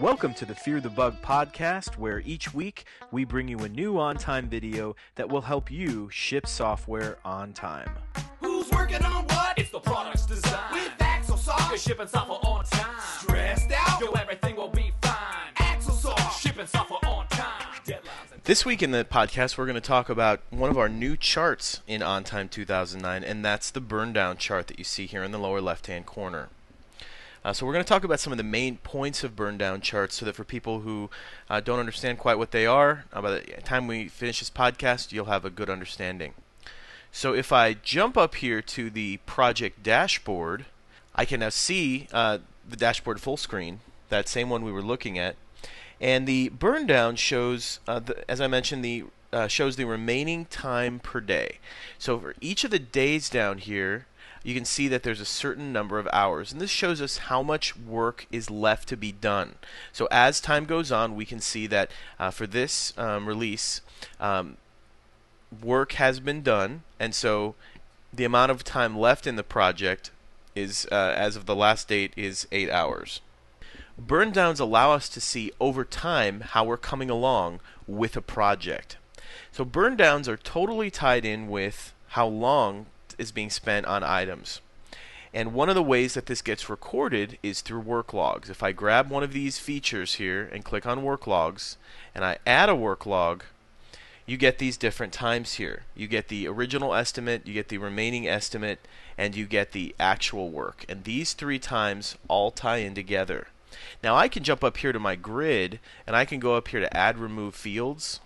Welcome to the Fear the Bug podcast, where each week we bring you a new on time video that will help you ship software on time. Who's working on what? It's the product's design. With Axel You're shipping software on time. Stressed out? Yo, everything will be fine. Axosoft. Shipping software on time. Deadlines This week in the podcast, we're going to talk about one of our new charts in OnTime 2009, and that's the burn down chart that you see here in the lower left hand corner. Uh, so, we're going to talk about some of the main points of burn down charts so that for people who uh, don't understand quite what they are, uh, by the time we finish this podcast, you'll have a good understanding. So, if I jump up here to the project dashboard, I can now see uh, the dashboard full screen, that same one we were looking at. And the burn down shows, uh, the, as I mentioned, the uh, shows the remaining time per day. So for each of the days down here, you can see that there's a certain number of hours, and this shows us how much work is left to be done. So as time goes on, we can see that uh, for this um, release, um, work has been done, and so the amount of time left in the project is, uh, as of the last date, is eight hours. Burn downs allow us to see over time how we're coming along with a project. So burn downs are totally tied in with how long is being spent on items. And one of the ways that this gets recorded is through work logs. If I grab one of these features here and click on work logs and I add a work log, you get these different times here. You get the original estimate, you get the remaining estimate, and you get the actual work. And these three times all tie in together. Now I can jump up here to my grid and I can go up here to add remove fields.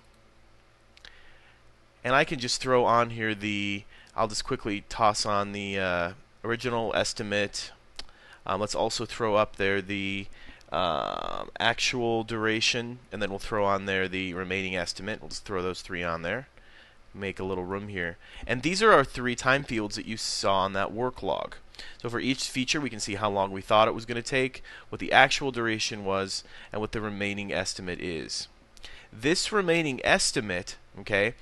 And I can just throw on here the, I'll just quickly toss on the uh, original estimate. Um, let's also throw up there the um, actual duration, and then we'll throw on there the remaining estimate. We'll just throw those three on there. Make a little room here. And these are our three time fields that you saw on that work log. So for each feature, we can see how long we thought it was going to take, what the actual duration was, and what the remaining estimate is. This remaining estimate, okay,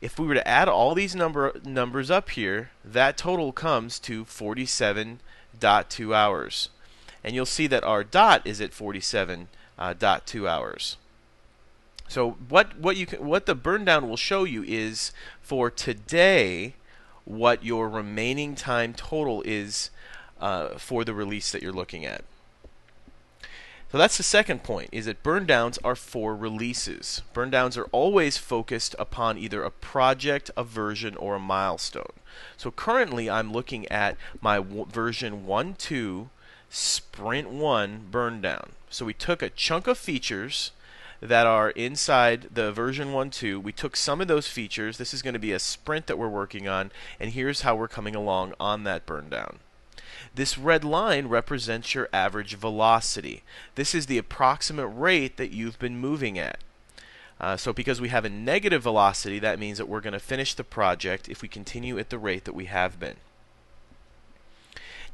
if we were to add all these number numbers up here, that total comes to 47.2 hours. And you'll see that our dot is at 47.2 hours. So what what you can, what the burn down will show you is for today what your remaining time total is uh, for the release that you're looking at. So that's the second point is that burn downs are for releases. Burn downs are always focused upon either a project, a version, or a milestone. So currently I'm looking at my version 1.2 sprint 1 burn down. So we took a chunk of features that are inside the version 1.2. We took some of those features. This is going to be a sprint that we're working on, and here's how we're coming along on that burn down. This red line represents your average velocity. This is the approximate rate that you've been moving at. Uh, so because we have a negative velocity, that means that we're going to finish the project if we continue at the rate that we have been.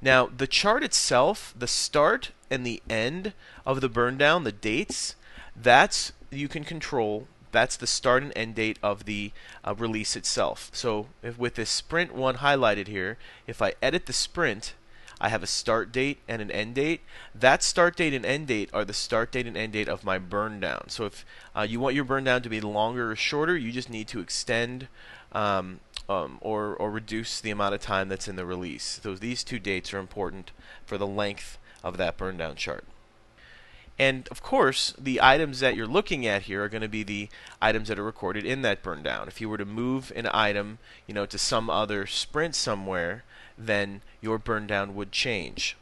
Now, the chart itself, the start and the end of the burn down, the dates, that's you can control. That's the start and end date of the uh, release itself. So if with this sprint one highlighted here, if I edit the sprint, I have a start date and an end date. That start date and end date are the start date and end date of my burn down. So if uh, you want your burn down to be longer or shorter, you just need to extend um, um, or, or reduce the amount of time that's in the release. So these two dates are important for the length of that burn down chart. And of course, the items that you're looking at here are going to be the items that are recorded in that burn down. If you were to move an item, you know, to some other sprint somewhere, then your burn down would change.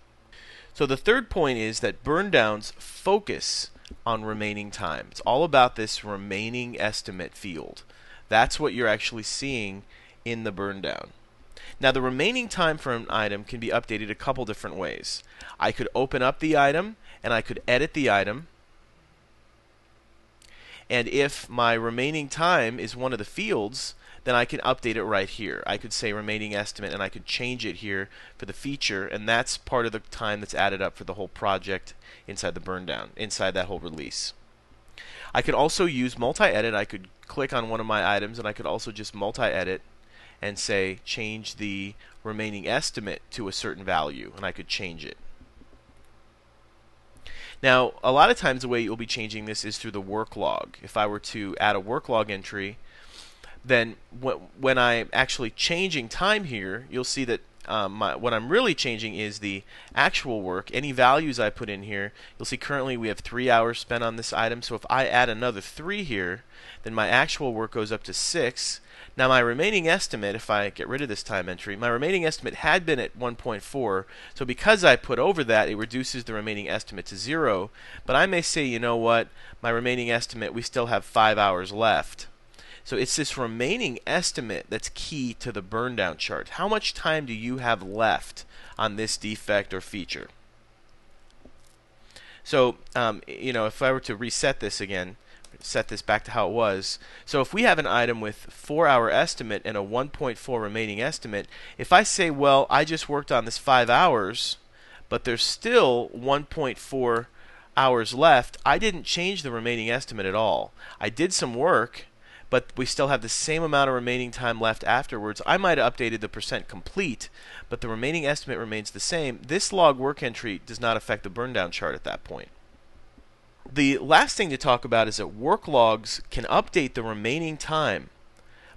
So the third point is that burn downs focus on remaining time. It's all about this remaining estimate field. That's what you're actually seeing in the burn down. Now the remaining time for an item can be updated a couple different ways. I could open up the item and I could edit the item. And if my remaining time is one of the fields, then I can update it right here. I could say remaining estimate and I could change it here for the feature and that's part of the time that's added up for the whole project inside the burn down, inside that whole release. I could also use multi-edit. I could click on one of my items and I could also just multi-edit and say change the remaining estimate to a certain value and I could change it. Now, a lot of times the way you'll be changing this is through the work log. If I were to add a work log entry, then wh- when I'm actually changing time here, you'll see that um, my, what I'm really changing is the actual work. Any values I put in here, you'll see currently we have three hours spent on this item. So if I add another three here, then my actual work goes up to six. Now my remaining estimate, if I get rid of this time entry, my remaining estimate had been at 1.4. So because I put over that, it reduces the remaining estimate to zero. But I may say, you know what, my remaining estimate, we still have five hours left. So it's this remaining estimate that's key to the burn down chart. How much time do you have left on this defect or feature? So, um, you know, if I were to reset this again, set this back to how it was. So if we have an item with 4 hour estimate and a 1.4 remaining estimate, if I say, well, I just worked on this 5 hours, but there's still 1.4 hours left, I didn't change the remaining estimate at all. I did some work, but we still have the same amount of remaining time left afterwards. I might have updated the percent complete, but the remaining estimate remains the same. This log work entry does not affect the burn down chart at that point. The last thing to talk about is that work logs can update the remaining time,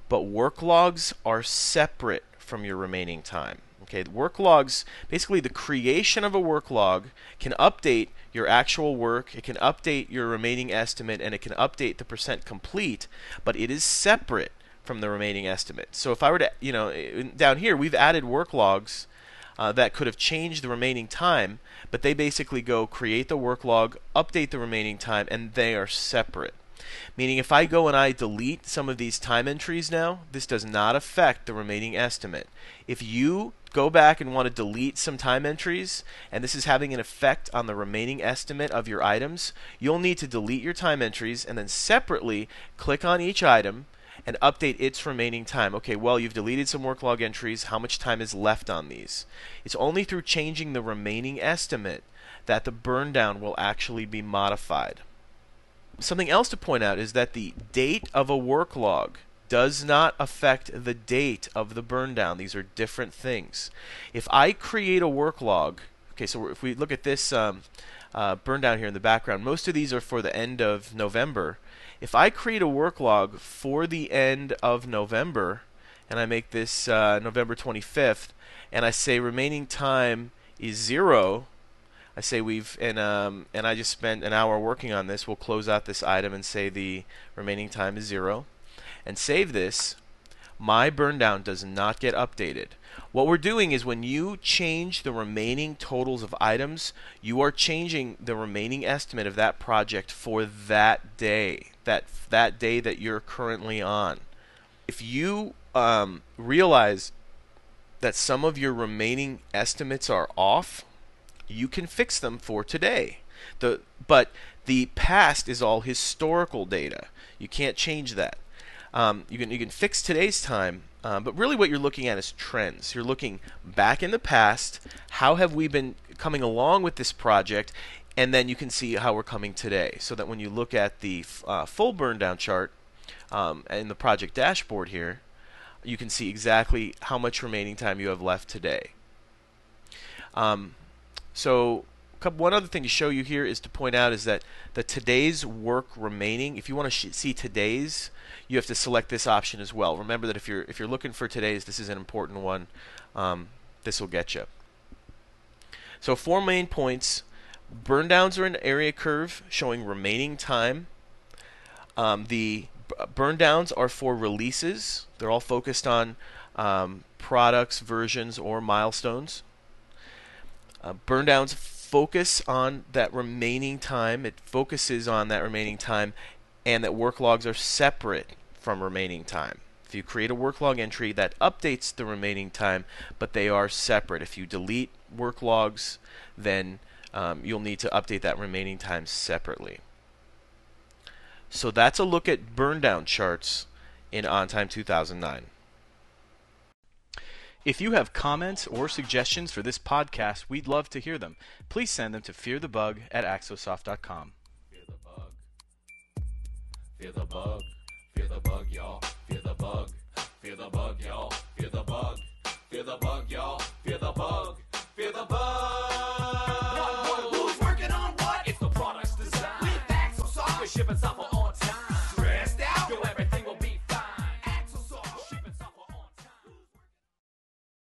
but work logs are separate from your remaining time. Okay, the work logs, basically the creation of a work log can update your actual work, it can update your remaining estimate, and it can update the percent complete, but it is separate from the remaining estimate. So if I were to, you know, down here we've added work logs uh, that could have changed the remaining time, but they basically go create the work log, update the remaining time, and they are separate. Meaning, if I go and I delete some of these time entries now, this does not affect the remaining estimate. If you go back and want to delete some time entries, and this is having an effect on the remaining estimate of your items, you'll need to delete your time entries and then separately click on each item and update its remaining time. Okay, well, you've deleted some work log entries. How much time is left on these? It's only through changing the remaining estimate that the burn down will actually be modified. Something else to point out is that the date of a work log does not affect the date of the burn down. These are different things. If I create a work log, okay, so if we look at this um, uh, burn down here in the background, most of these are for the end of November. If I create a work log for the end of November, and I make this uh, November 25th, and I say remaining time is zero, I say we've and um, and I just spent an hour working on this. We'll close out this item and say the remaining time is zero, and save this. My burn down does not get updated. What we're doing is when you change the remaining totals of items, you are changing the remaining estimate of that project for that day, that that day that you're currently on. If you um, realize that some of your remaining estimates are off, you can fix them for today. The but the past is all historical data. You can't change that. Um, you can you can fix today's time, um, but really what you're looking at is trends. You're looking back in the past. How have we been coming along with this project? And then you can see how we're coming today. So that when you look at the uh, full burn down chart um, in the project dashboard here, you can see exactly how much remaining time you have left today. Um, so one other thing to show you here is to point out is that the today's work remaining, if you want to see today's, you have to select this option as well. Remember that if you're if you're looking for today's, this is an important one. Um, this will get you. So four main points. Burn downs are an area curve showing remaining time. Um, the burn downs are for releases. They're all focused on um, products, versions, or milestones. Uh, burn downs focus on that remaining time. It focuses on that remaining time, and that work logs are separate from remaining time. If you create a work log entry, that updates the remaining time, but they are separate. If you delete work logs, then um, you'll need to update that remaining time separately. So that's a look at burn down charts in OnTime 2009. If you have comments or suggestions for this podcast, we'd love to hear them. Please send them to fearthebug at axosoft.com. Fear the bug. Fear the bug. Fear the bug, y'all. Fear the